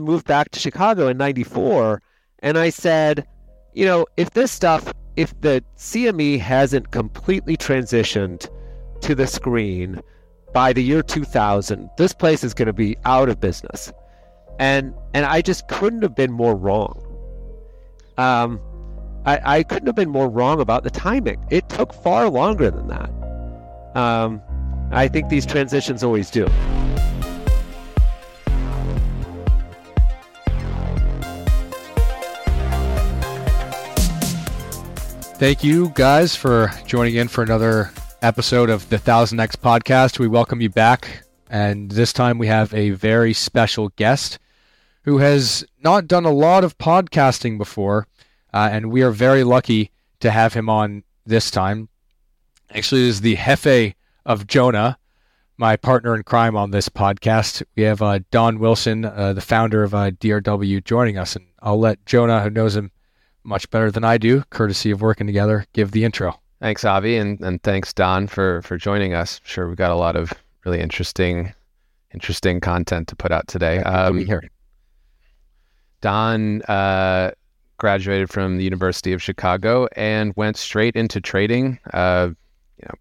moved back to Chicago in 94 and I said, you know, if this stuff, if the CME hasn't completely transitioned to the screen by the year 2000, this place is going to be out of business. And and I just couldn't have been more wrong. Um, I, I couldn't have been more wrong about the timing. It took far longer than that. Um, I think these transitions always do. Thank you guys for joining in for another episode of the Thousand X podcast. We welcome you back. And this time we have a very special guest who has not done a lot of podcasting before. Uh, and we are very lucky to have him on this time. Actually, is the Jefe of Jonah, my partner in crime on this podcast. We have uh, Don Wilson, uh, the founder of uh, DRW, joining us. And I'll let Jonah, who knows him much better than I do, courtesy of working together, give the intro. Thanks, Avi, and, and thanks, Don, for for joining us. I'm sure we've got a lot of really interesting interesting content to put out today. Um, here. Don uh, graduated from the University of Chicago and went straight into trading. Uh, you know,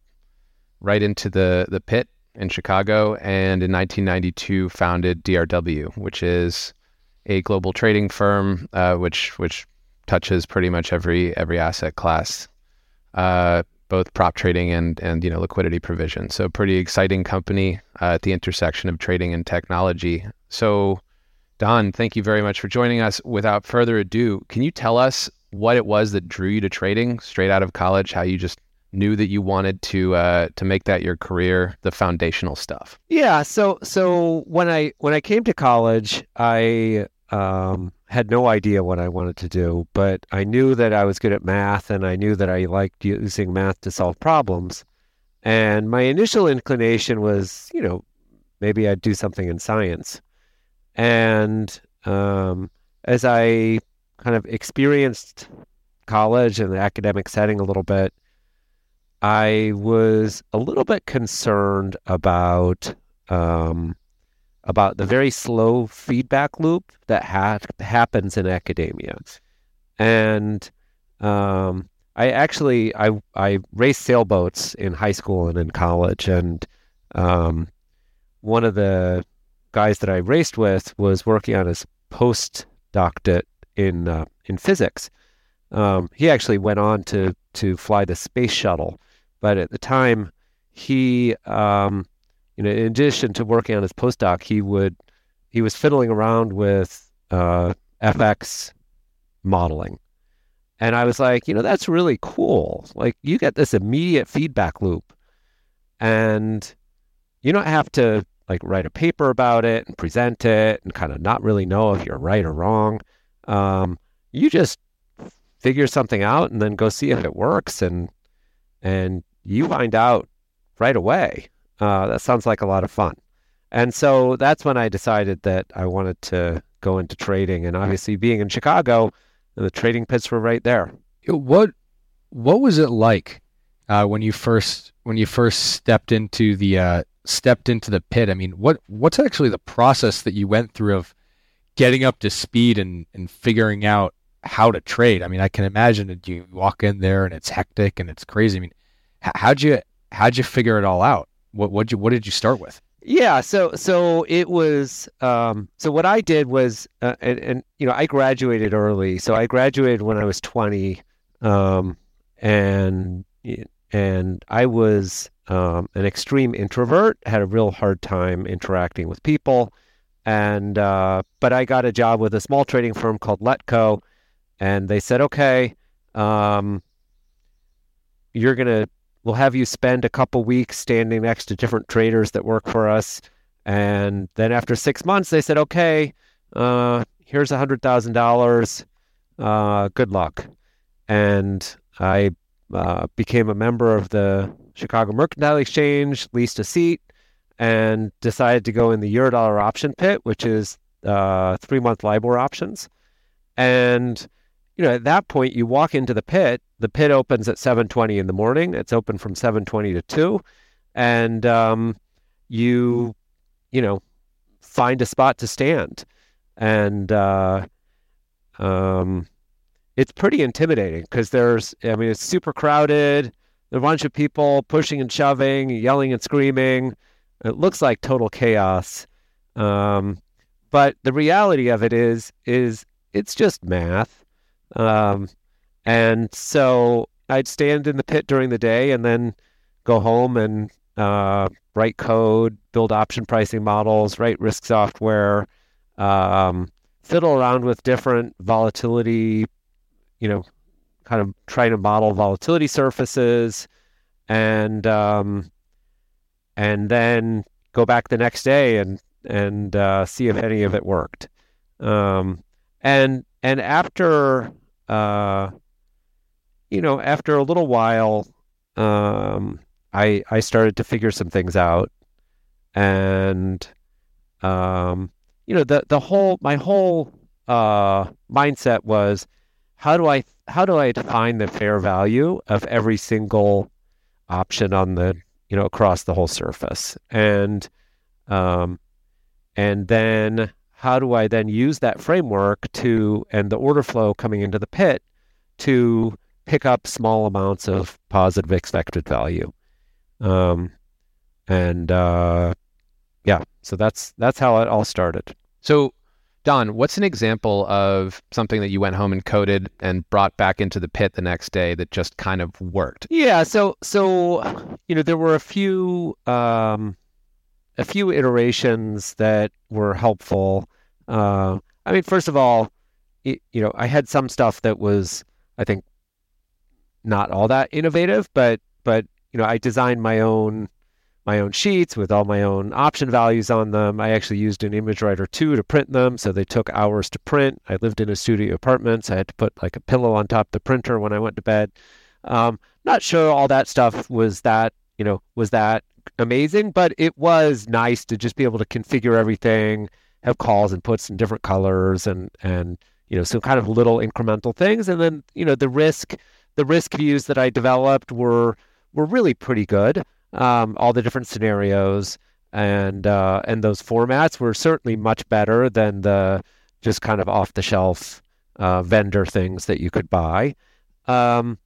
right into the the pit in Chicago, and in 1992 founded DRW, which is a global trading firm, uh, which which touches pretty much every every asset class, uh, both prop trading and and you know liquidity provision. So pretty exciting company uh, at the intersection of trading and technology. So, Don, thank you very much for joining us. Without further ado, can you tell us what it was that drew you to trading straight out of college? How you just knew that you wanted to uh, to make that your career, the foundational stuff. Yeah. So so when I when I came to college, I um, had no idea what I wanted to do, but I knew that I was good at math and I knew that I liked using math to solve problems. And my initial inclination was, you know, maybe I'd do something in science. And um, as I kind of experienced college and the academic setting a little bit, I was a little bit concerned about um, about the very slow feedback loop that ha- happens in academia. And um, I actually I I raced sailboats in high school and in college, and um, one of the guys that I raced with was working on his postdoctorate in uh, in physics. Um, he actually went on to to fly the space shuttle, but at the time he um, you know, in addition to working on his postdoc, he would he was fiddling around with uh, FX modeling, and I was like, you know, that's really cool. Like you get this immediate feedback loop, and you don't have to like write a paper about it and present it and kind of not really know if you're right or wrong. Um, you just figure something out and then go see if it works, and and you find out right away uh, that sounds like a lot of fun. And so that's when I decided that I wanted to go into trading. And obviously, being in Chicago, the trading pits were right there. What What was it like uh, when you first when you first stepped into the uh, stepped into the pit? I mean, what what's actually the process that you went through of getting up to speed and and figuring out how to trade? I mean, I can imagine that you walk in there and it's hectic and it's crazy. I mean, how'd you how'd you figure it all out? What what you what did you start with? Yeah, so so it was um, so what I did was uh, and, and you know I graduated early, so I graduated when I was twenty, um, and and I was um, an extreme introvert, had a real hard time interacting with people, and uh, but I got a job with a small trading firm called Letco, and they said, okay, um, you're gonna we'll have you spend a couple weeks standing next to different traders that work for us. And then after six months, they said, okay, uh, here's a hundred thousand uh, dollars. Good luck. And I uh, became a member of the Chicago Mercantile Exchange, leased a seat, and decided to go in the Eurodollar option pit, which is uh, three month LIBOR options. And you know, at that point, you walk into the pit. The pit opens at 7:20 in the morning. It's open from 7:20 to 2, and um, you, you know, find a spot to stand. and uh, um, it's pretty intimidating because there's, I mean, it's super crowded. There's a bunch of people pushing and shoving, yelling and screaming. It looks like total chaos. Um, but the reality of it is, is it's just math. Um, and so I'd stand in the pit during the day and then go home and uh, write code, build option pricing models, write risk software, um, fiddle around with different volatility, you know, kind of trying to model volatility surfaces, and um, and then go back the next day and and uh, see if any of it worked. Um, and and after uh, you know after a little while, um, I I started to figure some things out, and um, you know the the whole my whole uh, mindset was how do I how do I define the fair value of every single option on the you know across the whole surface? And um, and then how do I then use that framework to and the order flow coming into the pit to pick up small amounts of positive expected value um, and uh, yeah, so that's that's how it all started. So, Don, what's an example of something that you went home and coded and brought back into the pit the next day that just kind of worked? Yeah, so so you know there were a few um, a few iterations that were helpful. Uh, I mean, first of all, it, you know, I had some stuff that was I think not all that innovative, but but you know, I designed my own my own sheets with all my own option values on them. I actually used an ImageWriter 2 to print them, so they took hours to print. I lived in a studio apartment, so I had to put like a pillow on top of the printer when I went to bed. Um, not sure all that stuff was that, you know, was that amazing, but it was nice to just be able to configure everything, have calls and puts in different colors and and you know, some kind of little incremental things. And then, you know, the risk the risk views that I developed were were really pretty good. Um, all the different scenarios and uh, and those formats were certainly much better than the just kind of off the shelf uh, vendor things that you could buy. Um,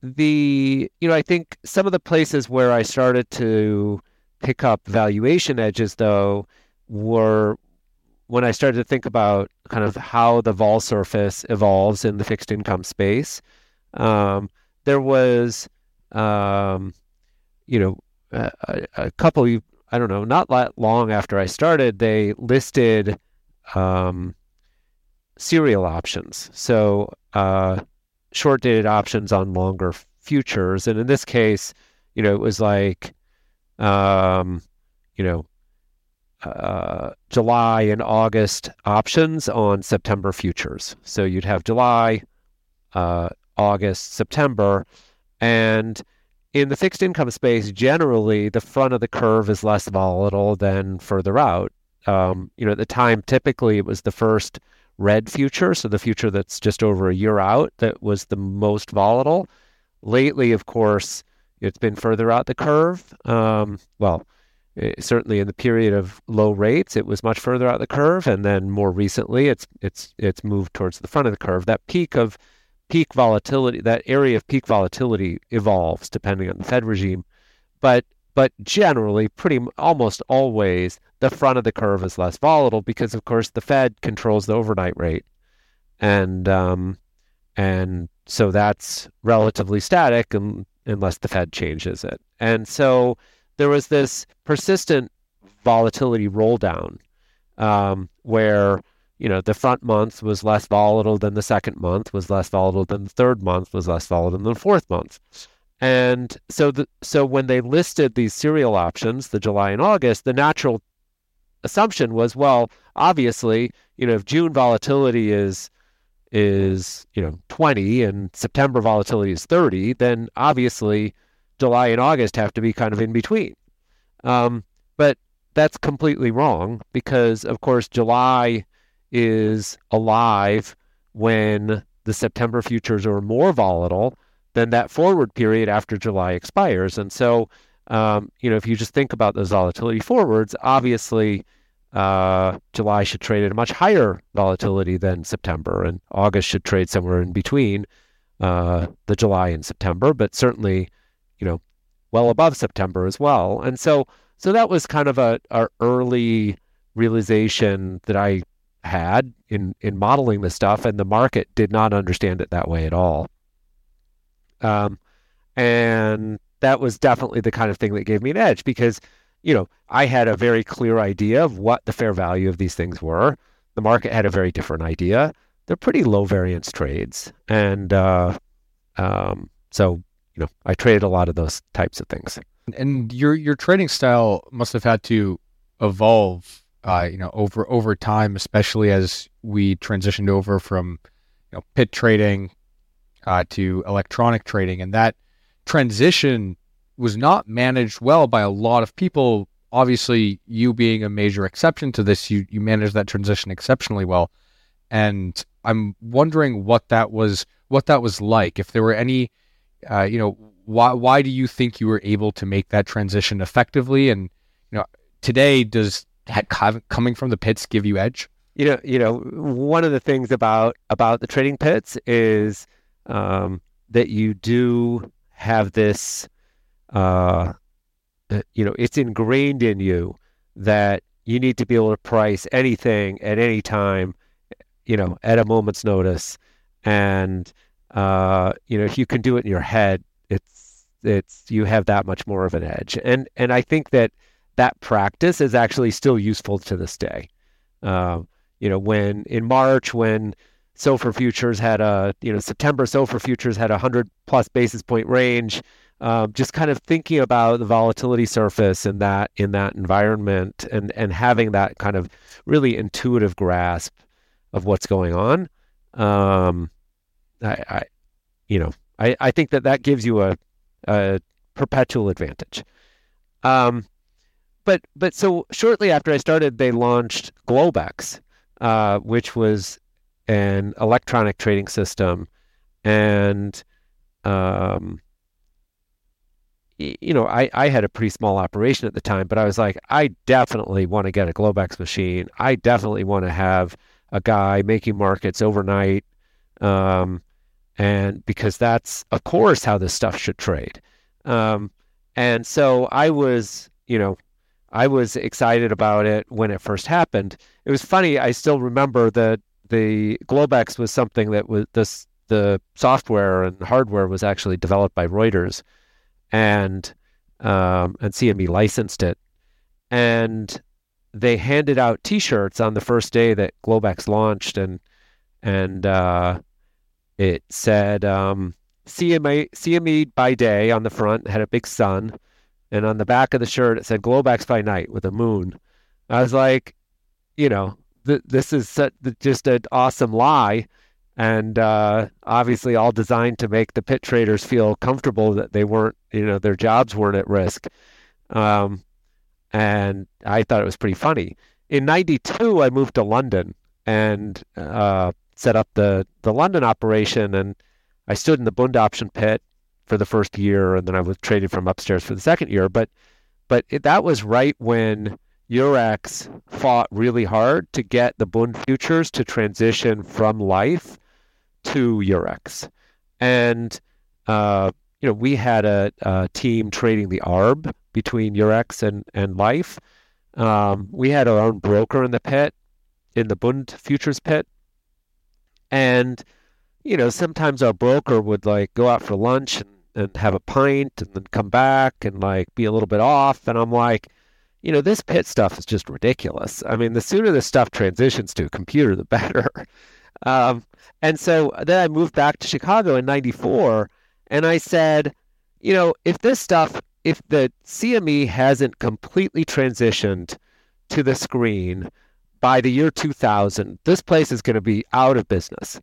the you know I think some of the places where I started to pick up valuation edges though were when I started to think about kind of how the vol surface evolves in the fixed income space. Um, there was um, you know, a, a couple, I don't know, not that long after I started, they listed um, serial options. So uh, short dated options on longer futures. And in this case, you know, it was like, um, you know, uh, July and August options on September futures. So you'd have July, uh, August, September, and in the fixed income space, generally the front of the curve is less volatile than further out. Um, you know, at the time, typically it was the first red future, so the future that's just over a year out, that was the most volatile. Lately, of course, it's been further out the curve. Um, well, it, eh, certainly in the period of low rates, it was much further out the curve, and then more recently, it's it's it's moved towards the front of the curve. That peak of peak volatility, that area of peak volatility evolves depending on the Fed regime. But but generally, pretty almost always, the front of the curve is less volatile because, of course, the Fed controls the overnight rate, and um, and so that's relatively static and, unless the Fed changes it. And so there was this persistent volatility roll down um, where you know, the front month was less volatile than the second month, was less volatile than the third month, was less volatile than the fourth month. And so the so when they listed these serial options, the July and August, the natural assumption was, well, obviously, you know, if June volatility is is, you know, 20 and September volatility is 30, then obviously July and August have to be kind of in between. Um, but that's completely wrong because, of course, July is alive when the September futures are more volatile than that forward period after July expires. And so, um, you know, if you just think about those volatility forwards, obviously, uh, July should trade at a much higher volatility than September, and August should trade somewhere in between uh, the July and September, but certainly, you know, well above September as well. And so, so that was kind of a, a early realization that I had in in modeling the stuff, and the market did not understand it that way at all. Um, and that was definitely the kind of thing that gave me an edge because, you know, I had a very clear idea of what the fair value of these things were. The market had a very different idea. They're pretty low variance trades, and uh, um, so you know, I traded a lot of those types of things. And your your trading style must have had to evolve, uh, you know, over over time, especially as we transitioned over from you know pit trading uh, to electronic trading, and that transition was not managed well by a lot of people. Obviously, you being a major exception to this, you you managed that transition exceptionally well, and I'm wondering what that was what that was like. If there were any, uh, you know, why why do you think you were able to make that transition effectively? And you know, today does coming from the pits give you edge? You know, you know, one of the things about about the trading pits is um, that you do have this, uh, you know, it's ingrained in you that you need to be able to price anything at any time, you know, at a moment's notice. And, uh, you know, if you can do it in your head, it's, it's, you have that much more of an edge. And, and I think that that practice is actually still useful to this day. Uh, you know, when in March, when, SOFR futures had a, you know, September SOFR futures had a 100 plus basis point range. Um, just kind of thinking about the volatility surface in that in that environment and and having that kind of really intuitive grasp of what's going on. Um, I, I, you know, I, I think that that gives you a, a perpetual advantage. Um, but but so shortly after I started, they launched Globex, uh, which was an electronic trading system, and um, you know, I, I had a pretty small operation at the time, but I was like, I definitely want to get a Globex machine. I definitely want to have a guy making markets overnight. Um, and because that's, of course, how this stuff should trade. Um, and so I was, you know, I was excited about it when it first happened. It was funny. I still remember that the Globex was something that was this the software and hardware was actually developed by Reuters, and um, and CME licensed it, and they handed out T-shirts on the first day that Globex launched, and and uh, it said um, CME CME by day on the front had a big sun, and on the back of the shirt it said Globex by night with a moon. I was like, you know, th- this is such, just an awesome lie and uh, obviously all designed to make the pit traders feel comfortable that they weren't, you know, their jobs weren't at risk. Um, and I thought it was pretty funny. In '92, I moved to London and uh, set up the the London operation, and I stood in the Bund option pit for the first year, and then I was traded from upstairs for the second year. But but it, that was right when Eurex fought really hard to get the Bund futures to transition from LIFFE to Eurex. And, uh, you know, we had a, a, team trading the ARB between Eurex and, and LIFFE. Um, we had our own broker in the pit, in the Bund futures pit. And, you know, sometimes our broker would like go out for lunch and, and have a pint and then come back and like be a little bit off. And I'm like, you know, this pit stuff is just ridiculous. I mean, the sooner this stuff transitions to a computer, the better. Um, and so then I moved back to Chicago in 94 and I said, you know, if this stuff, if the CME hasn't completely transitioned to the screen by the year 2000, this place is going to be out of business.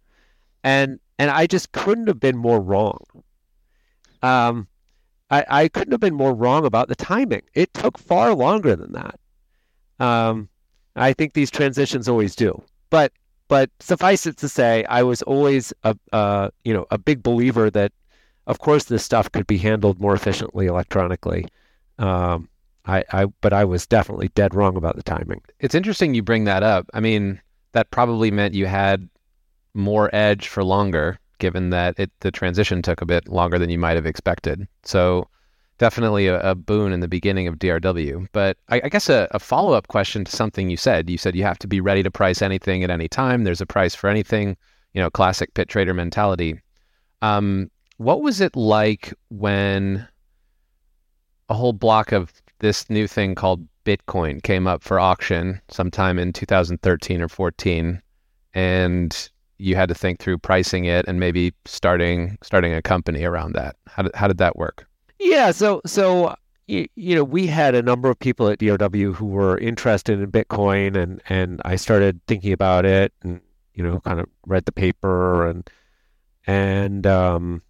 And and I just couldn't have been more wrong. Um, I, I couldn't have been more wrong about the timing. It took far longer than that. Um, I think these transitions always do. But but suffice it to say, I was always a uh, you know a big believer that, of course, this stuff could be handled more efficiently electronically. Um, I, I but I was definitely dead wrong about the timing. It's interesting you bring that up. I mean, that probably meant you had more edge for longer, given that it the transition took a bit longer than you might have expected. So definitely a, a boon in the beginning of DRW. But I, I guess a, a follow up question to something you said. You said you have to be ready to price anything at any time. There's a price for anything. You know, classic pit trader mentality. Um, what was it like when a whole block of this new thing called Bitcoin came up for auction sometime in 2013 or 14, and you had to think through pricing it and maybe starting starting a company around that. How did how did that work? Yeah, so so you, know we had a number of people at DRW who were interested in Bitcoin, and and I started thinking about it, and you know kind of read the paper and and um,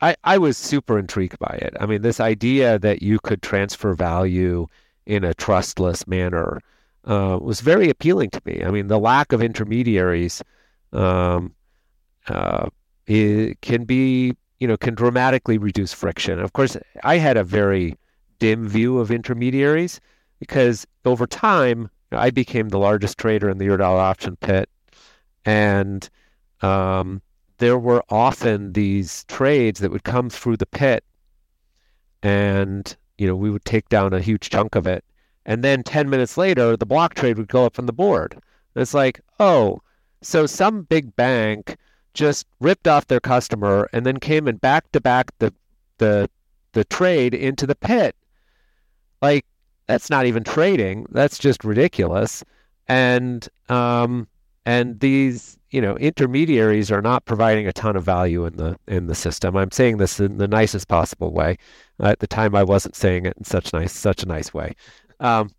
I, I was super intrigued by it. I mean, this idea that you could transfer value in a trustless manner uh, was very appealing to me. I mean, the lack of intermediaries um, uh, can be, you know, can dramatically reduce friction. Of course, I had a very dim view of intermediaries because over time, I became the largest trader in the Eurodollar option pit, and um, there were often these trades that would come through the pit and you know we would take down a huge chunk of it. And then 10 minutes later the block trade would go up on the board. And it's like oh so some big bank just ripped off their customer and then came and back to back the the the trade into the pit. Like that's not even trading. That's just ridiculous. And um and these you know intermediaries are not providing a ton of value in the in the system. I'm saying this in the nicest possible way. Uh, at the time, I wasn't saying it in such nice such a nice way, um,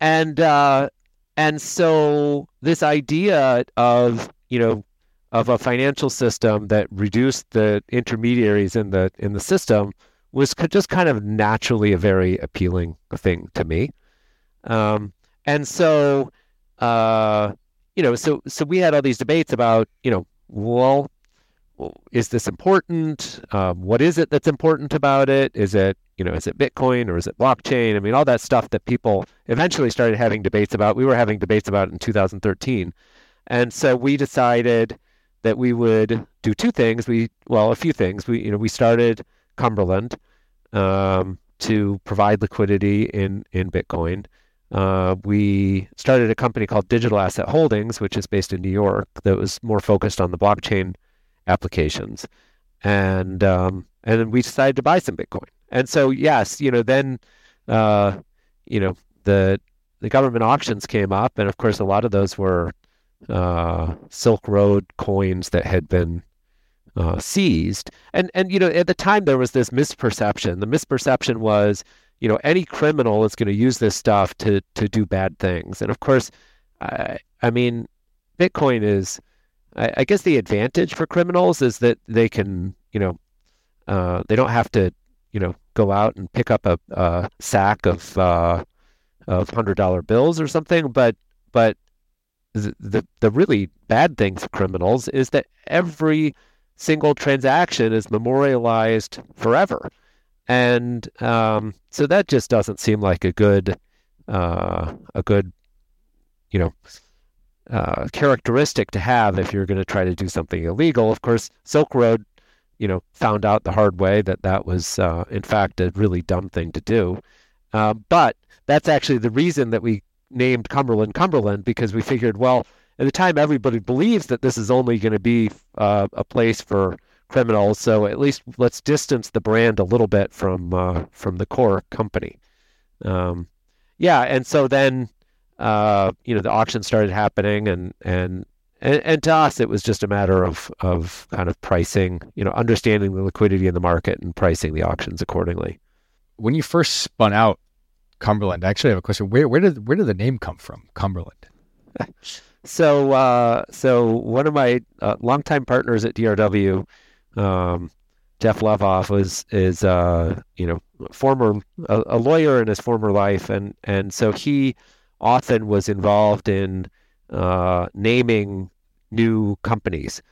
and uh, and so this idea of you know of a financial system that reduced the intermediaries in the in the system was just kind of naturally a very appealing thing to me, um, and so. Uh, you know, so so we had all these debates about, you know, well, is this important? Um, what is it that's important about it? Is it, you know, is it Bitcoin or is it blockchain? I mean, all that stuff that people eventually started having debates about. We were having debates about in 2013, and so we decided that we would do two things. We well, a few things. We you know we started Cumberland um, to provide liquidity in in Bitcoin. Uh, we started a company called Digital Asset Holdings, which is based in New York, that was more focused on the blockchain applications, and um, and then we decided to buy some Bitcoin. And so, yes, you know, then, uh, you know, the the government auctions came up, and of course, a lot of those were uh, Silk Road coins that had been uh, seized. And and you know, at the time, there was this misperception. The misperception was you know any criminal is going to use this stuff to to do bad things. And of course i i mean bitcoin is I, I, guess the advantage for criminals is that they can you know uh, they don't have to you know go out and pick up a, a sack of uh, of hundred dollar bills or something. But but the, the the really bad thing for criminals is that every single transaction is memorialized forever and um, so that just doesn't seem like a good uh, a good you know uh, characteristic to have if you're going to try to do something illegal. Of course, Silk Road, you know, found out the hard way that that was uh, in fact a really dumb thing to do. Uh, but that's actually the reason that we named Cumberland Cumberland because we figured, well, at the time everybody believes that this is only going to be uh, a place for criminals. So at least let's distance the brand a little bit from uh, from the core company. Um, yeah, and so then uh, you know the auction started happening, and, and and and to us it was just a matter of of kind of pricing, you know, understanding the liquidity in the market and pricing the auctions accordingly. When you first spun out Cumberland, I actually have a question. Where where did where did the name come from, Cumberland? so uh, so one of my uh, longtime partners at DRW um, Jeff Levoff was is uh, you know former a, a, lawyer in his former life, and and so he often was involved in uh, naming new companies.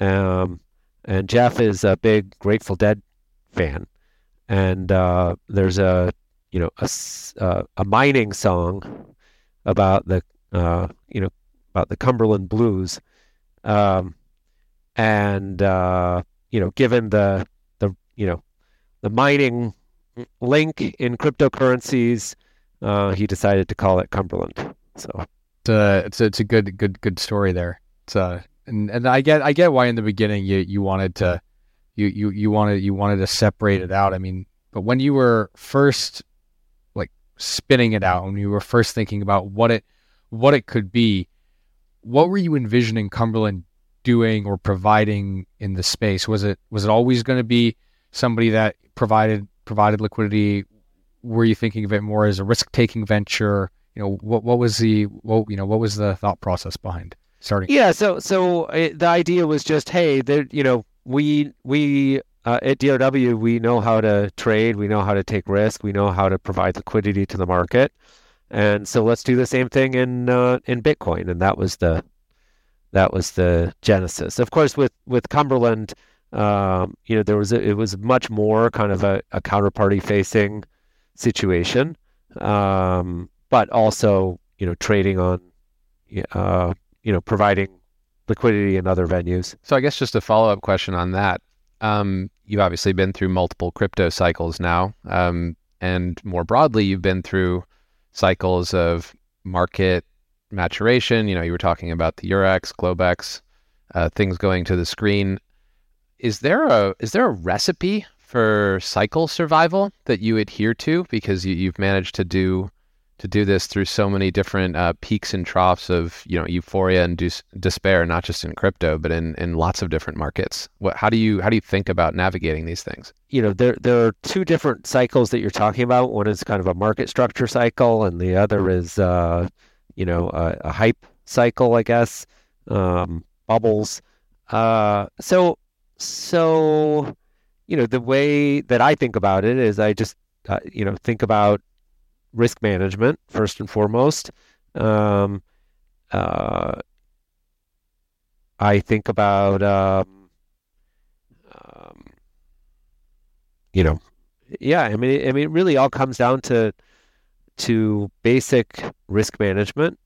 Um, and Jeff is a big Grateful Dead fan, and uh, there's a you know, a, a mining song about the, uh, you know, about the Cumberland Blues. Um, and, uh, you know, given the, the, you know, the mining link in cryptocurrencies, uh, he decided to call it Cumberland. So it's a, it's a, it's a good, good, good story there. It's a, and, and I get, I get why in the beginning you, you wanted to, you, you, you wanted, you wanted to separate it out. I mean, but when you were first like spinning it out, when you were first thinking about what it, what it could be, what were you envisioning Cumberland doing or providing in the space? Was it was it always going to be somebody that provided provided liquidity? Were you thinking of it more as a risk taking venture? You know, what what was the what you know what was the thought process behind starting? Yeah, so so it, uh, the idea was just hey, there you know we we uh, at DRW we know how to trade, we know how to take risk, we know how to provide liquidity to the market. And so let's do the same thing in uh, in Bitcoin, and that was the that was the genesis. Of course, with with Cumberland, um, you know, there was a, it was much more kind of a, a counterparty facing situation, um, but also you know trading on, uh, you know, providing liquidity in other venues. So I guess just a follow up question on that. Um, you've obviously been through multiple crypto cycles now, um, and more broadly, you've been through cycles of market maturation. You know, you were talking about the Eurex, Globex, uh, things going to the screen. Is there a is there a recipe for cycle survival that you adhere to because you, you've managed to do to do this through so many different uh, peaks and troughs of you know euphoria and despair, not just in crypto, but in, in lots of different markets. What how do you how do you think about navigating these things? You know, there there are two different cycles that you're talking about. One is kind of a market structure cycle, and the other is uh, you know a, a, hype cycle, I guess, um, bubbles. Uh, so so you know the way that I think about it is I just uh, you know think about risk management first and foremost. Um, uh, I think about um, um, you know, yeah. I mean, I mean, it really all comes down to to basic risk management.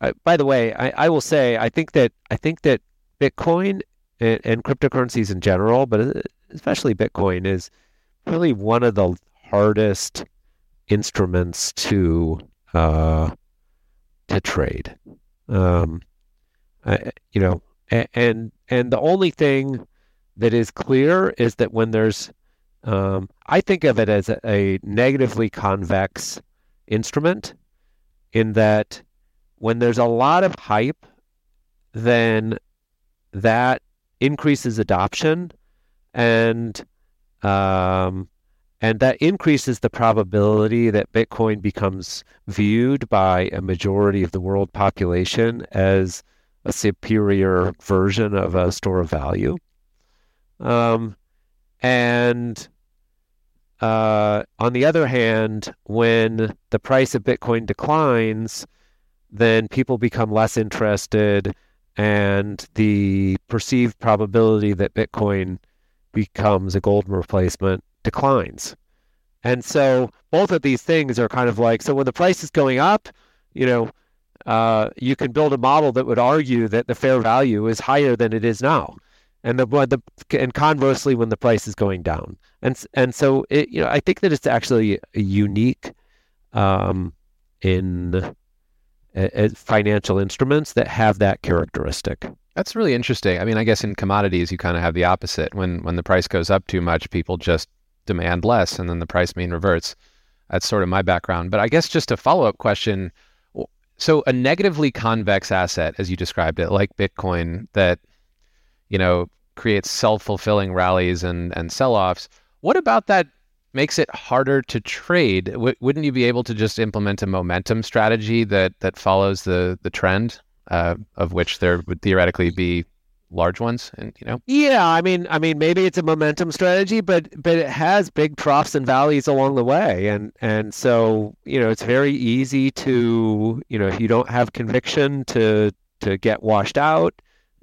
Uh, by the way, I, I will say I think that I think that Bitcoin and, and cryptocurrencies in general, but especially Bitcoin, is really one of the hardest instruments to uh, to trade. Um, I, you know, and and the only thing that is clear is that when there's, um, I think of it as a, a negatively convex instrument, in that when there's a lot of hype, then that increases adoption and um, and that increases the probability that Bitcoin becomes viewed by a majority of the world population as a superior version of a store of value. Um, and uh, on the other hand, when the price of Bitcoin declines, then people become less interested, and the perceived probability that Bitcoin becomes a gold replacement declines. And so both of these things are kind of like so when the price is going up, you know, uh, you can build a model that would argue that the fair value is higher than it is now, and the, the and conversely when the price is going down, and and so it, you know I think that it's actually unique um, in uh, financial instruments that have that characteristic. That's really interesting. I mean, I guess in commodities you kind of have the opposite. When when the price goes up too much, people just demand less and then the price mean reverts. That's sort of my background. But I guess just a follow up question. So a negatively convex asset, as you described it, like Bitcoin, that you know creates self fulfilling rallies and and sell offs. What about that makes it harder to trade? W- wouldn't you be able to just implement a momentum strategy that that follows the the trend, uh, of which there would theoretically be large ones and you know yeah i mean i mean maybe it's a momentum strategy but but it has big troughs and valleys along the way and and so you know it's very easy to you know if you don't have conviction to to get washed out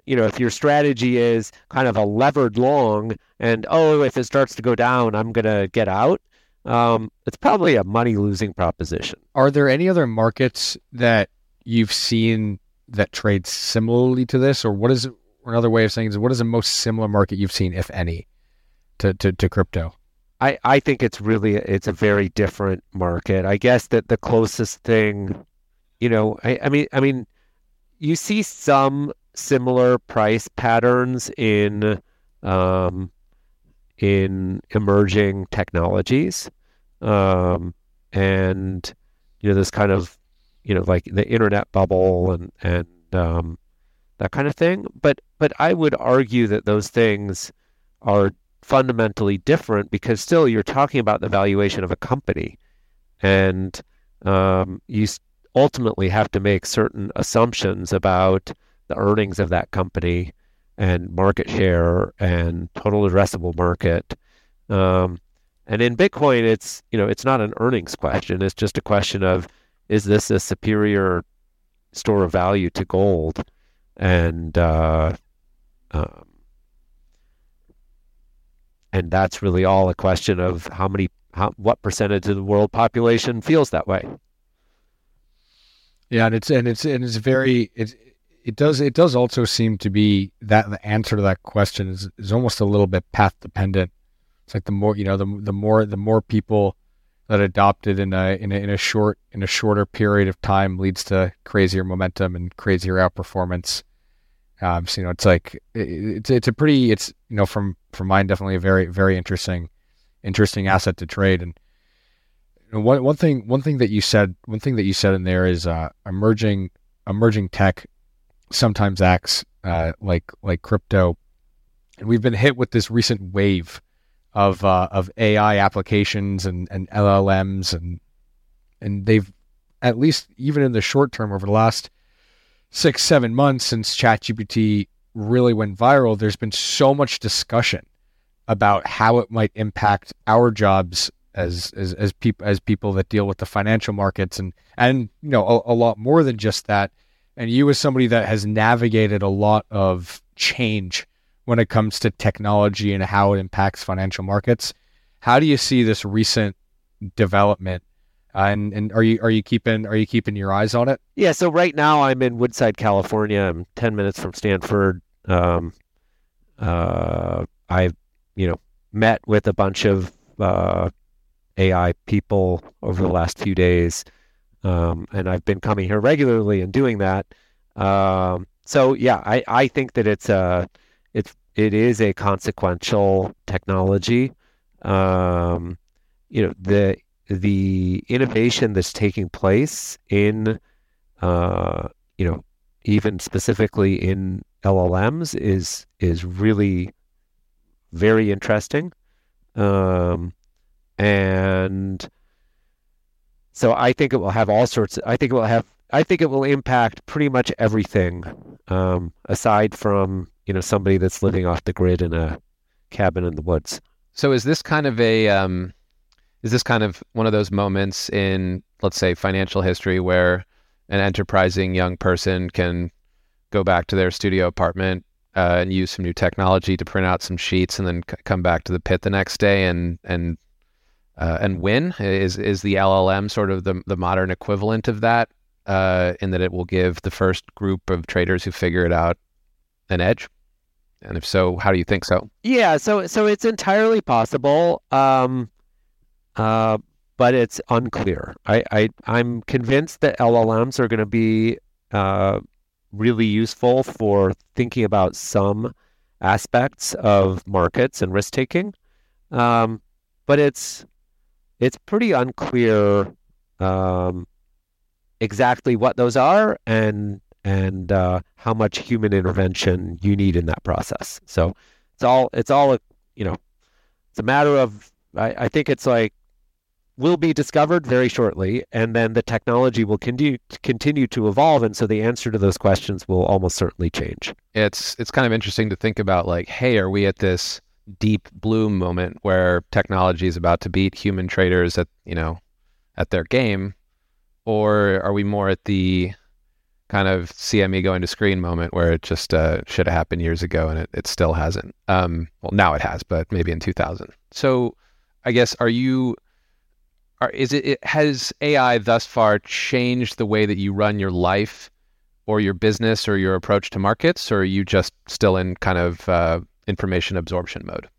you know if your strategy is kind of a levered long and oh if it starts to go down i'm going to get out um, it's probably a money losing proposition. Are there any other markets that you've seen that trade similarly to this, or what is or another way of saying is what is the most similar market you've seen, if any, to to, to crypto? I, I think it's really it's a very different market. I guess that the closest thing, you know, I, I mean I mean, you see some similar price patterns in um, in emerging technologies, um, and you know this kind of you know like the internet bubble and and um, that kind of thing. But but I would argue that those things are fundamentally different because still you're talking about the valuation of a company, and um, you ultimately have to make certain assumptions about the earnings of that company and market share and total addressable market. Um, and in Bitcoin, it's you know it's not an earnings question. It's just a question of is this a superior store of value to gold, and uh, um, and that's really all a question of how many how what percentage of the world population feels that way. Yeah, and it's and it's and it's very it it does it does also seem to be that the answer to that question is is almost a little bit path dependent. It's like the more you know, the the more the more people that adopted in a in a in a short in a shorter period of time leads to crazier momentum and crazier outperformance. Um, so you know, it's like it, it's it's a pretty it's you know from from mine definitely a very very interesting interesting asset to trade and one one thing one thing that you said one thing that you said in there is uh, emerging emerging tech sometimes acts uh, like like crypto, and we've been hit with this recent wave of uh, of AI applications and, and LLMs and and they've at least even in the short term over the last six seven months since ChatGPT really went viral, there's been so much discussion about how it might impact our jobs as as as people as people that deal with the financial markets and and you know a, a lot more than just that and you as somebody that has navigated a lot of change when it comes to technology and how it impacts financial markets how do you see this recent development? Uh, and and are you are you keeping are you keeping your eyes on it? Yeah so right now i'm in woodside california. I'm 10 minutes from stanford. Um, uh, i've you know met with a bunch of uh, ai people over the last few days um, and I've been coming here regularly and doing that. Um, so yeah, I, I think that it's a it's it is a consequential technology. Um, you know the the innovation that's taking place in uh, you know even specifically in LLMs is is really very interesting. Um, and so I think it will have all sorts. Of, I think it will have. I think it will impact pretty much everything, um, aside from you know somebody that's living off the grid in a cabin in the woods. So is this kind of a um, is this kind of one of those moments in let's say financial history where an enterprising young person can go back to their studio apartment uh, and use some new technology to print out some sheets and then c- come back to the pit the next day and and uh, and win is is the LLM sort of the the modern equivalent of that uh, in that it will give the first group of traders who figure it out an edge. And if so how do you think so? Yeah so so it's entirely possible um, uh, but it's unclear. I, I i'm convinced that llms are going to be uh, really useful for thinking about some aspects of markets and risk taking. Um, but it's it's pretty unclear um, exactly what those are and and uh, how much human intervention you need in that process. So it's all it's all a, you know it's a matter of I, I think it's like will be discovered very shortly, and then the technology will continue continue to evolve, and so the answer to those questions will almost certainly change. It's it's kind of interesting to think about like, hey, are we at this Deep Blue moment where technology is about to beat human traders at you know at their game, or are we more at the kind of CME going to screen moment where it just uh, should have happened years ago and it, it still hasn't? Um, well, now it has, but maybe in 2000. So, I guess are you are, is it, it has AI thus far changed the way that you run your life or your business or your approach to markets, or are you just still in kind of uh, information absorption mode?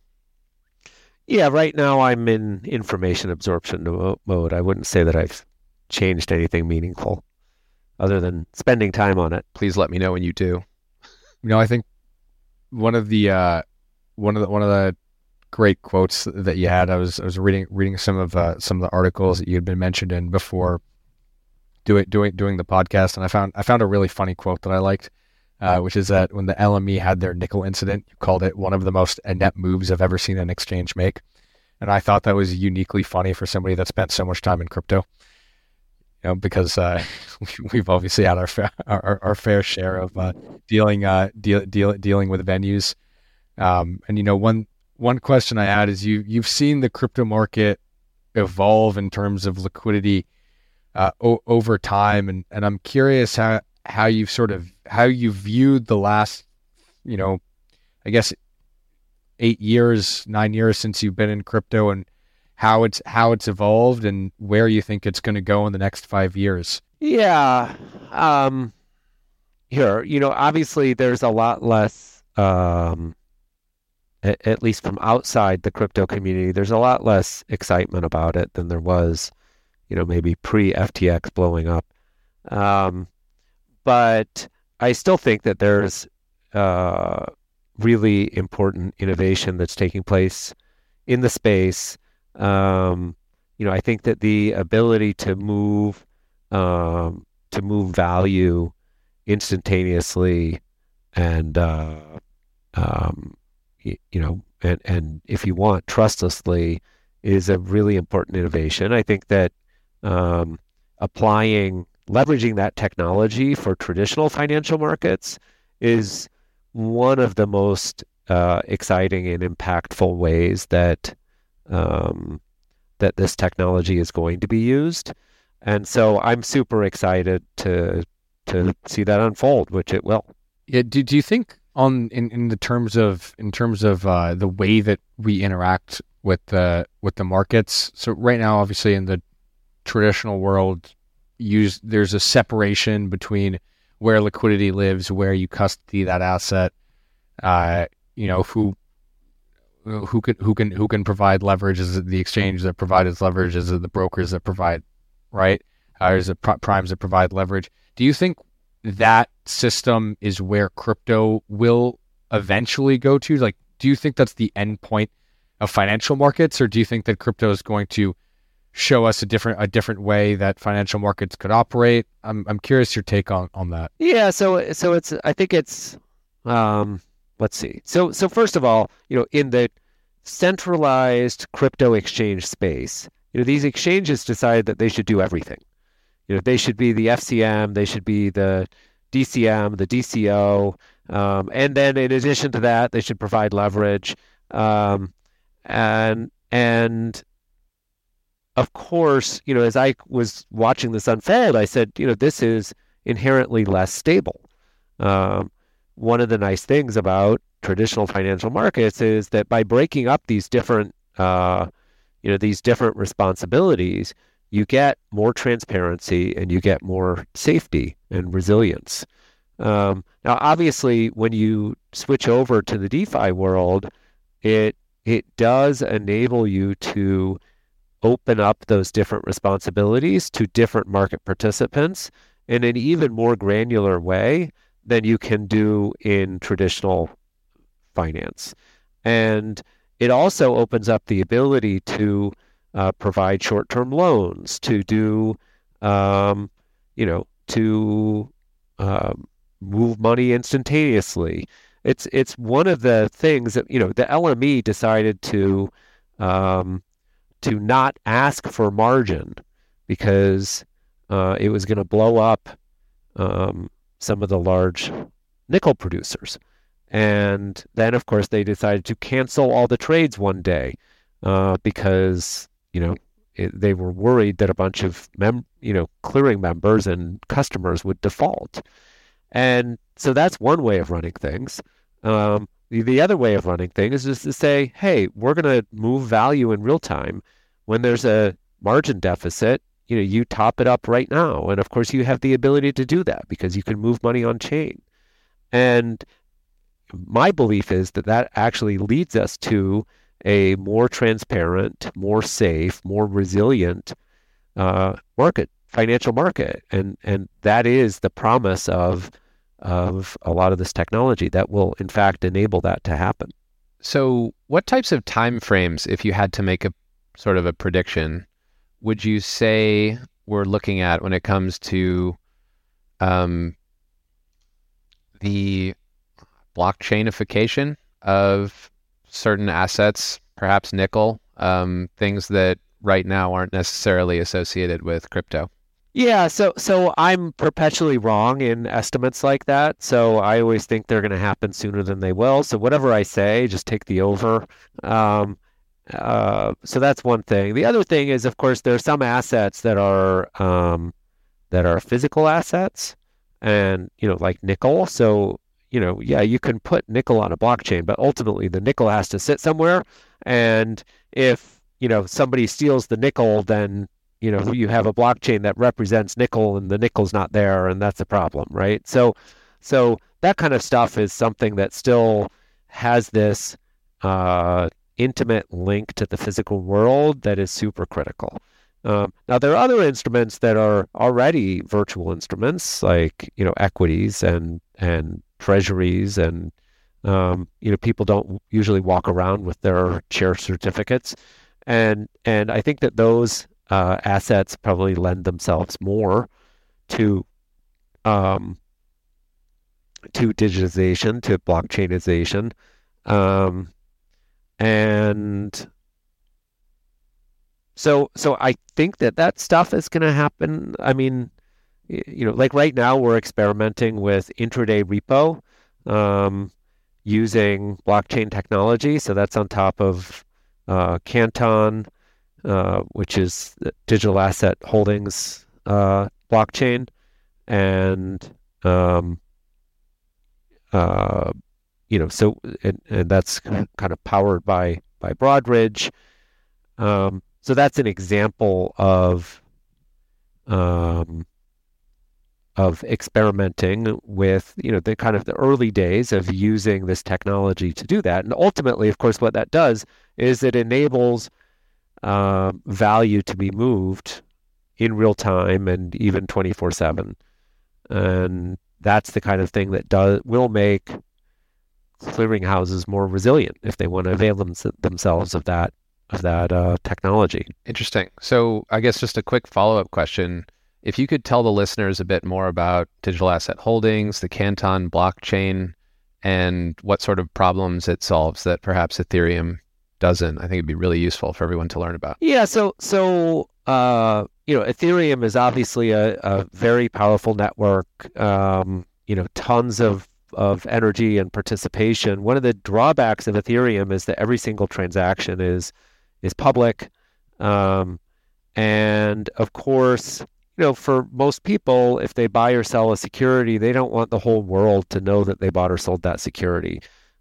Yeah, right now I'm in information absorption mode. I wouldn't say that I've changed anything meaningful other than spending time on it. Please let me know when you do. You know, I think one of the uh, one of the one of the great quotes that you had. I was I was reading reading some of uh, some of the articles that you had been mentioned in before doing doing doing the podcast, and I found I found a really funny quote that I liked, uh, which is that when the LME had their nickel incident, you called it one of the most inept moves I've ever seen an exchange make, and I thought that was uniquely funny for somebody that spent so much time in crypto. You know, because uh, we've obviously had our fair, our, our fair share of uh, dealing uh, deal, deal, dealing with venues, um, and you know one one question I had is you you've seen the crypto market evolve in terms of liquidity uh, o- over time, and and I'm curious how how you've sort of how you viewed the last, you know, I guess eight years, nine years since you've been in crypto, and how it's how it's evolved, and where you think it's going to go in the next five years. Yeah, um, here, you know, obviously there's a lot less. Um, at, at least from outside the crypto community, there's a lot less excitement about it than there was, you know, maybe pre FTX blowing up. Um, but I still think that there's uh, really important innovation that's taking place in the space. Um, you know, I think that the ability to move um, to move value instantaneously and uh, um, you know, and, and if you want, trustlessly is a really important innovation. I think that um, applying, leveraging that technology for traditional financial markets is one of the most uh, exciting and impactful ways that um, that this technology is going to be used. And so I'm super excited to to see that unfold, which it will. Yeah. Do, do you think on in, in the terms of in terms of uh, the way that we interact with the with the markets. So right now, obviously, in the traditional world, use there's a separation between where liquidity lives, where you custody that asset. Uh, you know who who can who can who can provide leverage? Is it the exchange that provides leverage? Is it the brokers that provide right? Uh, is it primes that provide leverage? Do you think that system is where crypto will eventually go to? Like, do you think that's the end point of financial markets, or do you think that crypto is going to show us a different a different way that financial markets could operate? I'm I'm curious your take on on that. Yeah, so so it's I think it's um let's see. So so first of all, you know, in the centralized crypto exchange space, you know, these exchanges decided that they should do everything. You know, they should be the FCM, they should be the DCM, the DCO, um, and then in addition to that, they should provide leverage, um, and and of course, you know, as I was watching this unfold, I said, you know, this is inherently less stable. Um, one of the nice things about traditional financial markets is that by breaking up these different, uh, you know, these different responsibilities, you get more transparency and you get more safety and resilience. Um, now, obviously, when you switch over to the DeFi world, it it does enable you to open up those different responsibilities to different market participants in an even more granular way than you can do in traditional finance. And it also opens up the ability to uh, provide short-term loans, to do, um, you know, to um, move money instantaneously. It's it's one of the things that you know the LME decided to um, to not ask for margin because uh, it was going to blow up um, some of the large nickel producers. And then, of course, they decided to cancel all the trades one day uh, because you know, it, they were worried that a bunch of mem, you know, clearing members and customers would default. And so that's one way of running things. Um, the, the other way of running things is to say, hey, we're going to move value in real time. When there's a margin deficit, you know, you top it up right now. And of course, you have the ability to do that because you can move money on chain. And my belief is that that actually leads us to a more transparent, more safe, more resilient uh, market, financial market, and and that is the promise of of a lot of this technology that will, in fact, enable that to happen. So, what types of time frames, if you had to make a sort of a prediction, would you say we're looking at when it comes to um, the blockchainification of certain assets, perhaps nickel, um, things that right now aren't necessarily associated with crypto? Yeah, so so I'm perpetually wrong in estimates like that. So I always think they're going to happen sooner than they will. So whatever I say, just take the over. Um, uh, so that's one thing. The other thing is, of course, there are some assets that are um, that are physical assets, and you know, like nickel. So you know, yeah, you can put nickel on a blockchain, but ultimately the nickel has to sit somewhere. And if you know somebody steals the nickel, then you know you have a blockchain that represents nickel, and the nickel's not there, and that's a problem, right? So, so that kind of stuff is something that still has this. Uh, intimate link to the physical world that is super critical. Um, now there are other instruments that are already virtual instruments, like you know equities and and treasuries, and um, you know people don't usually walk around with their share certificates, and and I think that those uh, assets probably lend themselves more to um, to digitization, to blockchainization. Um, and so so I think that that stuff is going to happen. I mean, you know, like right now we're experimenting with intraday repo um, using blockchain technology. So that's on top of uh, Canton, uh, which is digital asset holdings uh, blockchain, and um, uh, you know, so and, and that's kind of powered by by Broadridge. Um, so that's an example of um, of experimenting with you know the kind of the early days of using this technology to do that, and ultimately, of course, what that does is it enables uh, value to be moved in real time and even twenty four seven, and that's the kind of thing that does will make clearinghouses more resilient if they want to avail them, themselves of that of that uh, technology. Interesting. So I guess just a quick follow up question: If you could tell the listeners a bit more about digital asset holdings, the Canton blockchain, and what sort of problems it solves that perhaps Ethereum doesn't, I think it'd be really useful for everyone to learn about. Yeah. So so. Uh, you know, Ethereum is obviously a, a very powerful network. Um, you know, tons of of energy and participation. One of the drawbacks of Ethereum is that every single transaction is is public, um, and of course, you know, for most people, if they buy or sell a security, they don't want the whole world to know that they bought or sold that security.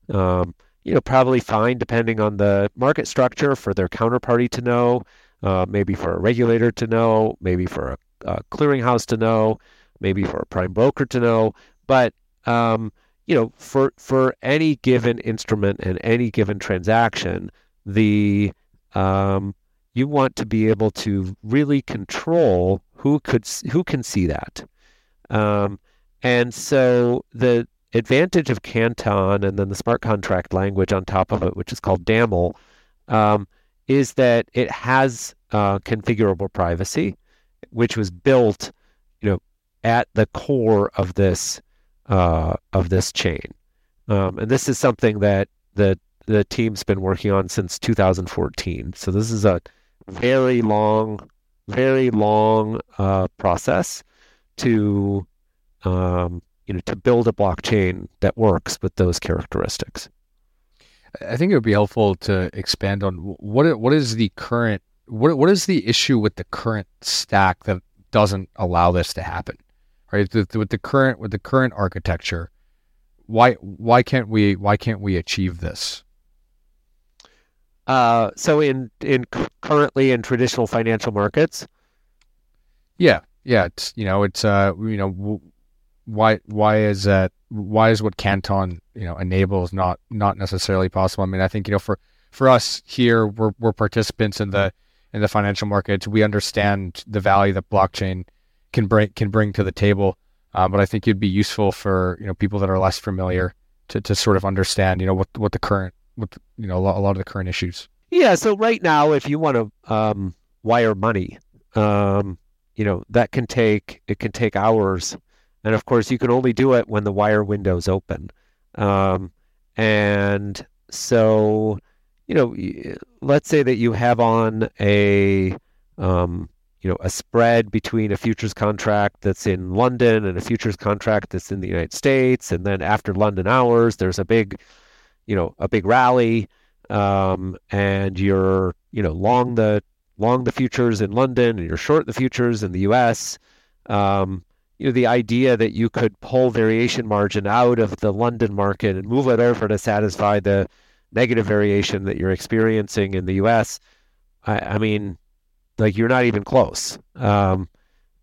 Um, you know, probably fine depending on the market structure for their counterparty to know, uh, maybe for a regulator to know, maybe for a, a clearinghouse to know, maybe for a prime broker to know, but um, you know, for for any given instrument and any given transaction, the um, you want to be able to really control who could who can see that. Um, and so the advantage of Canton and then the smart contract language on top of it, which is called DAML, um, is that it has uh, configurable privacy, which was built, you know, at the core of this uh, of this chain. Um, and this is something that the the team's been working on since 2014. So this is a very long, very long uh, process to um, you know to build a blockchain that works with those characteristics. I think it would be helpful to expand on what what is the current what what is the issue with the current stack that doesn't allow this to happen? right? With, with the current with the current architecture, why why can't we why can't we achieve this? Uh, so in in currently in traditional financial markets. Yeah, yeah. It's you know it's uh you know why why is that why is what Canton you know enables not not necessarily possible? I mean, I think you know for for us here, we're we're participants in the in the financial markets. We understand the value that blockchain can bring can bring to the table. Uh, but I think it'd be useful for you know people that are less familiar to, to sort of understand you know what what the current what the, you know a lot, a lot of the current issues. Yeah. So right now, if you want to um, wire money, um, you know that can take it can take hours, and of course you can only do it when the wire window's open. Um, and so you know, let's say that you have on a um, you know a spread between a futures contract that's in London and a futures contract that's in the United States, and then after London hours, there's a big you know a big rally, um, and you're you know long the long the futures in London and you're short the futures in the U.S. Um, you know the idea that you could pull variation margin out of the London market and move it over to satisfy the negative variation that you're experiencing in the U.S. I, I mean, like you're not even close. Um,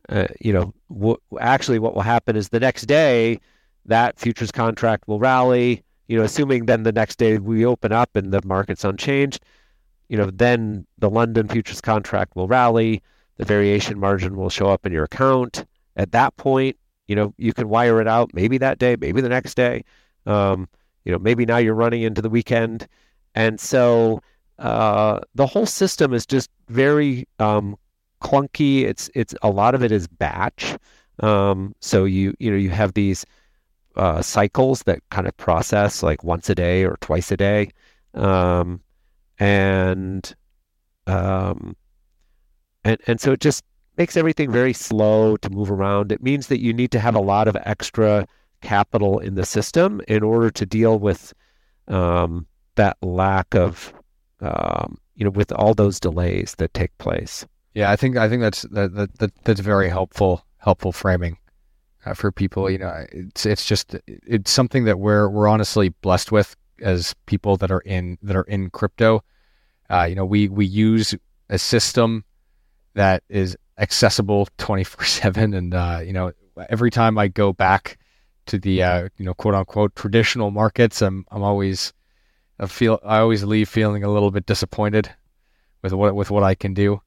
uh, you know, w- actually, what will happen is the next day that futures contract will rally. You know, assuming then the next day we open up and the market's unchanged. You know, then the London futures contract will rally. The variation margin will show up in your account. At that point, you know, you can wire it out. Maybe that day, maybe the next day. Um, you know, maybe now you're running into the weekend. And so uh, the whole system is just very um, clunky. It's it's a lot of it is batch. Um, so you you know you have these uh, cycles that kind of process like once a day or twice a day, um, and um, and and so it just makes everything very slow to move around. It means that you need to have a lot of extra capital in the system in order to deal with um, that lack of, um, you know, with all those delays that take place. Yeah, I think I think that's that, that, that that's very helpful helpful framing uh, for people. You know, it's it's just it's something that we're we're honestly blessed with as people that are in that are in crypto. Uh, you know, we we use a system that is accessible 24 7 and uh, you know every time i go back to the uh, you know quote unquote traditional markets, I'm I'm always I feel I always leave feeling a little bit disappointed with what with what I can do.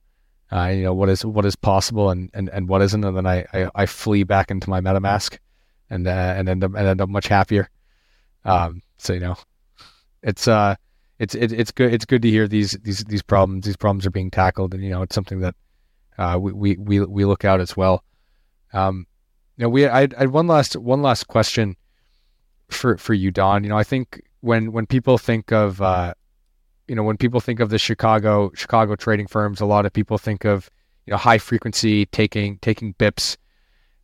Uh, you know what is what is possible and, and, and what isn't, and then I, I, I flee back into my MetaMask and uh, and end up and end up much happier. Um, so you know, it's uh it's it, it's good it's good to hear these these these problems these problems are being tackled, and you know it's something that uh, we, we we we look out as well. Um, you know, we I, had one last one last question for for you, Don. You know, I think when when people think of uh, you know when people think of the Chicago Chicago trading firms, a lot of people think of you know high frequency taking taking bips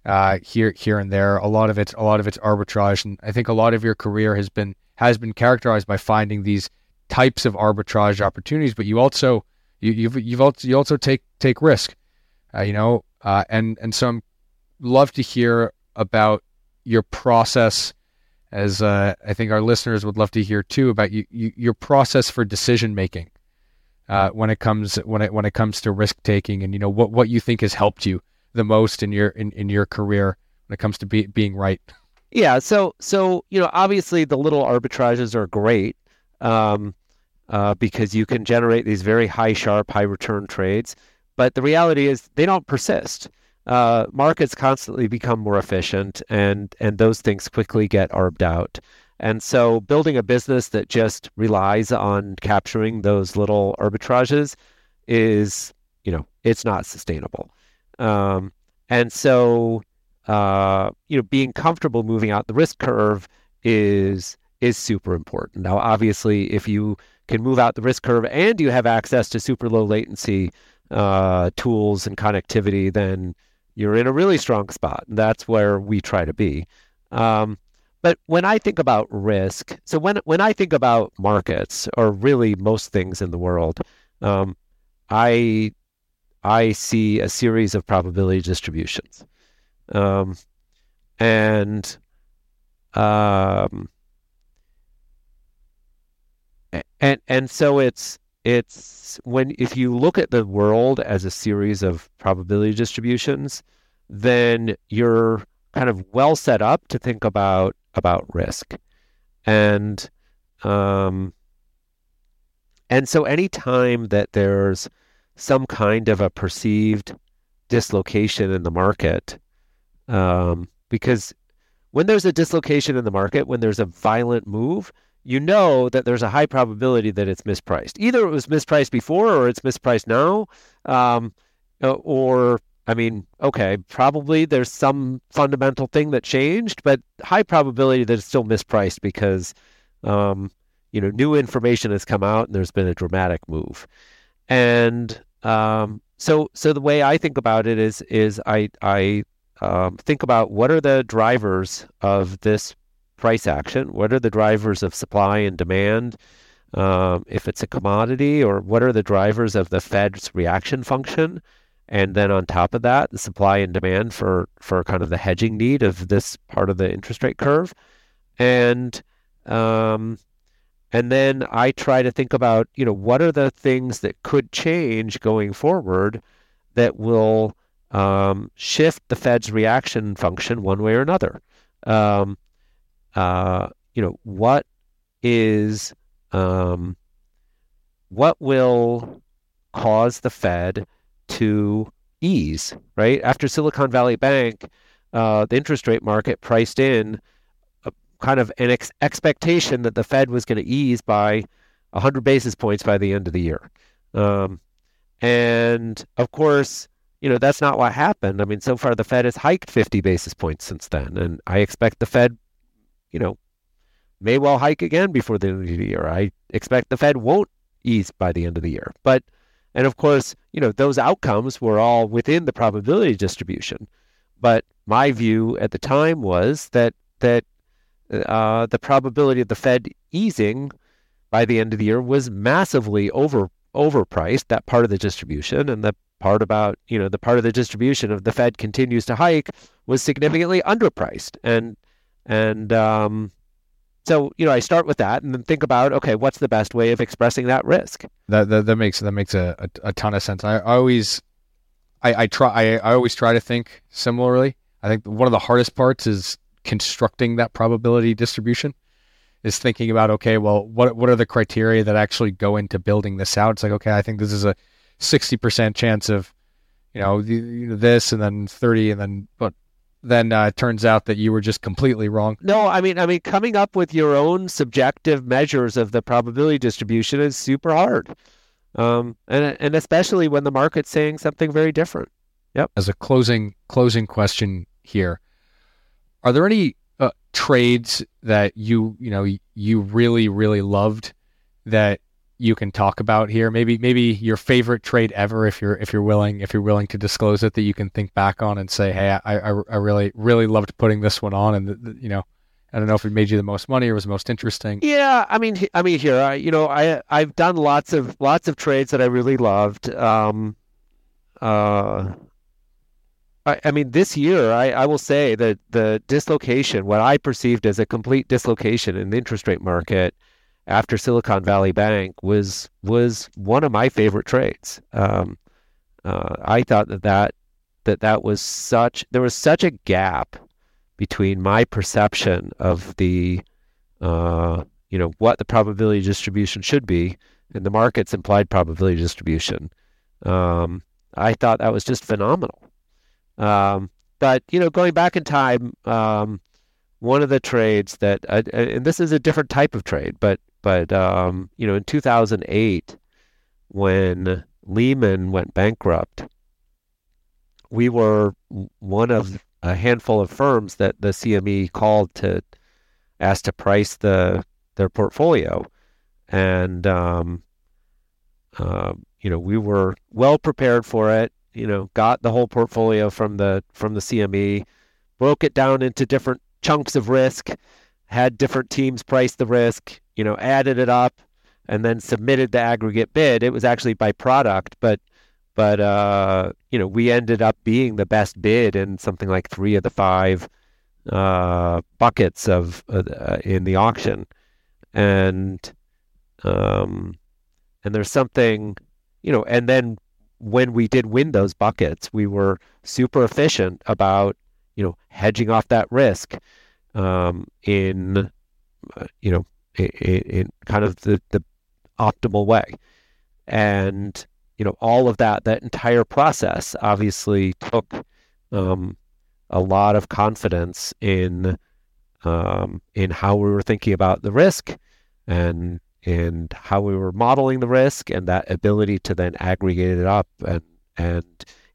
uh, here here and there. A lot of it's a lot of it's arbitrage, and I think a lot of your career has been has been characterized by finding these types of arbitrage opportunities. But you also you, you've you've also you also take take risk, uh, you know, uh, and and so I'm love to hear about your process as uh, I think our listeners would love to hear too about you, you, your process for decision making uh, when it comes when it when it comes to risk taking and you know what what you think has helped you the most in your in, in your career when it comes to be, being right. Yeah, so so you know obviously the little arbitrages are great um, uh, because you can generate these very high Sharpe high return trades, but the reality is they don't persist uh, markets constantly become more efficient and and those things quickly get arbed out. And so building a business that just relies on capturing those little arbitrages is, you know, it's not sustainable. Um, and so, uh, you know, being comfortable moving out the risk curve is is super important. Now, obviously, if you can move out the risk curve and you have access to super low latency uh, tools and connectivity, then you're in a really strong spot. That's where we try to be. Um, but when I think about risk, so when when I think about markets or really most things in the world, um, I I see a series of probability distributions, um, and um, and and so it's it's when if you look at the world as a series of probability distributions, then you're kind of well set up to think about about risk, and um, and so anytime that there's some kind of a perceived dislocation in the market, um, because when there's a dislocation in the market, when there's a violent move, you know that there's a high probability that it's mispriced. Either it was mispriced before or it's mispriced now. Um, uh, or, I mean, okay, probably there's some fundamental thing that changed, but high probability that it's still mispriced because, um, you know, new information has come out and there's been a dramatic move. And um, so, so the way I think about it is, is I, I um, think about what are the drivers of this price action? What are the drivers of supply and demand? Um, if it's a commodity, or what are the drivers of the Fed's reaction function? And then on top of that, the supply and demand for for kind of the hedging need of this part of the interest rate curve, and um, and then I try to think about you know what are the things that could change going forward that will um, shift the Fed's reaction function one way or another. Um, uh, you know, what is um, what will cause the Fed to ease, right? After Silicon Valley Bank, uh, the interest rate market priced in a, kind of an ex- expectation that the Fed was going to ease by 100 basis points by the end of the year. Um, and of course, you know, that's not what happened. I mean, so far the Fed has hiked 50 basis points since then. And I expect the Fed, you know, may well hike again before the end of the year. I expect the Fed won't ease by the end of the year. But, and of course, you know, those outcomes were all within the probability distribution. But my view at the time was that, that uh, the probability of the Fed easing by the end of the year was massively over overpriced that part of the distribution and the part about you know the part of the distribution of the Fed continues to hike was significantly underpriced, and and um, so you know I start with that and then think about okay, what's the best way of expressing that risk? That that, that makes that makes a, a, a ton of sense. I, I always I, I try I, I always try to think similarly. I think one of the hardest parts is constructing that probability distribution is thinking about okay well what what are the criteria that actually go into building this out it's like okay i think this is a 60% chance of, you know, this and then 30 and then, but then uh, it turns out that you were just completely wrong. No, I mean, I mean, coming up with your own subjective measures of the probability distribution is super hard, um, and and especially when the market's saying something very different. Yep. As a closing closing question here, are there any uh, trades that you you know you really really loved that you can talk about here? Maybe maybe your favorite trade ever, if you're if you're willing if you're willing to disclose it, that you can think back on and say, hey, I I, I really really loved putting this one on, and the, the, you know. I don't know if it made you the most money or was most interesting. Yeah, I mean, I mean, here, I, you know, I I've done lots of lots of trades that I really loved. Um, uh, I, I mean, this year, I, I will say that the dislocation, what I perceived as a complete dislocation in the interest rate market, after Silicon Valley Bank was was one of my favorite trades. Um, uh, I thought that, that that that was such there was such a gap between my perception of the uh, you know what the probability distribution should be and the market's implied probability distribution. Um, I thought that was just phenomenal. Um, but you know, going back in time, um, one of the trades that, uh, and this is a different type of trade, but but um, you know, in 2008, when Lehman went bankrupt, we were one of a handful of firms that the CME called to ask to price the their portfolio, and um, uh, you know we were well prepared for it. You know, got the whole portfolio from the from the CME, broke it down into different chunks of risk, had different teams price the risk, you know, added it up and then submitted the aggregate bid. It was actually by product, but but uh, you know, we ended up being the best bid in something like three of the five uh, buckets of uh, in the auction, and um, and there's something, you know, and then when we did win those buckets, we were super efficient about, you know, hedging off that risk um, in, uh, you know, in, in, kind of the, the optimal way. And, you know, all of that, that entire process obviously took um, a lot of confidence in um, in how we were thinking about the risk and and how we were modeling the risk and that ability to then aggregate it up and and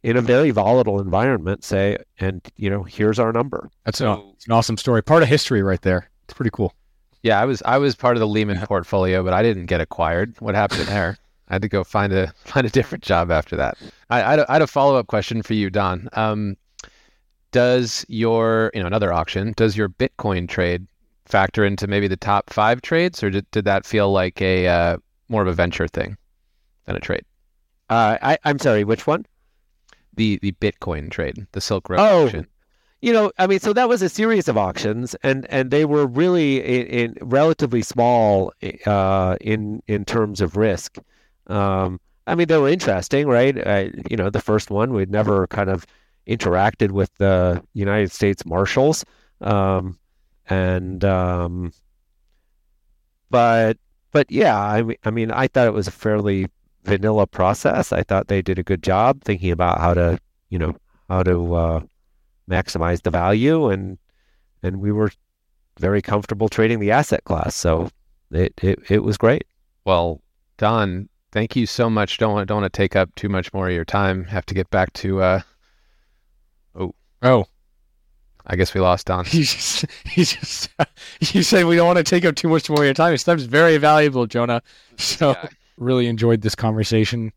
in a very volatile environment say and you know here's our number. That's so, a, an awesome story. Part of history right there. It's pretty cool yeah i was i was part of the lehman portfolio but i didn't get acquired what happened there i had to go find a find a different job after that i, I, had, a, I had a follow-up question for you don um, does your you know another auction does your bitcoin trade factor into maybe the top five trades, or did, did that feel like a uh, more of a venture thing than a trade? Uh, I, I'm sorry, which one? The the Bitcoin trade, the Silk Road oh, auction. You know, I mean, so that was a series of auctions, and, and they were really in, in relatively small uh, in in terms of risk. Um, I mean, they were interesting, right? I, you know, the first one we'd never kind of interacted with the United States Marshals. Um, and um, but but yeah, I mean, I mean, I thought it was a fairly vanilla process. I thought they did a good job thinking about how to, you know, how to uh, maximize the value, and and we were very comfortable trading the asset class, so it it, it was great. Well, Don, thank you so much. Don't want don't want to take up too much more of your time. Have to get back to. Uh... Oh oh I guess we lost Don. He just, he just, you said we don't want to take up too much more of your time. His time's very valuable, Jonah. So yeah. really enjoyed this conversation.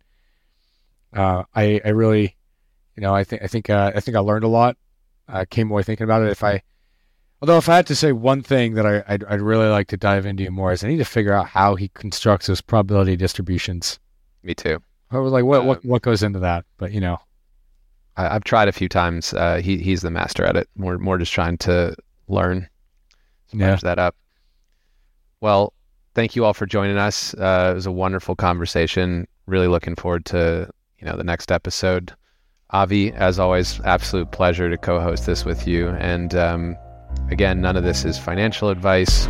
Uh, I, I really, you know, I think, I think, uh, I think I learned a lot. I came away thinking about it. If I, although if I had to say one thing that I, I'd, I'd really like to dive into more is I need to figure out how he constructs those probability distributions. Me too. I was like, what, what, um, what goes into that? But you know, I, have tried a few times. Uh, he he's the master at it. More more just trying to learn, yeah. that up. Well, thank you all for joining us. Uh, it was a wonderful conversation. Really looking forward to you know the next episode. Avi, as always, absolute pleasure to co-host this with you. And um, again, none of this is financial advice.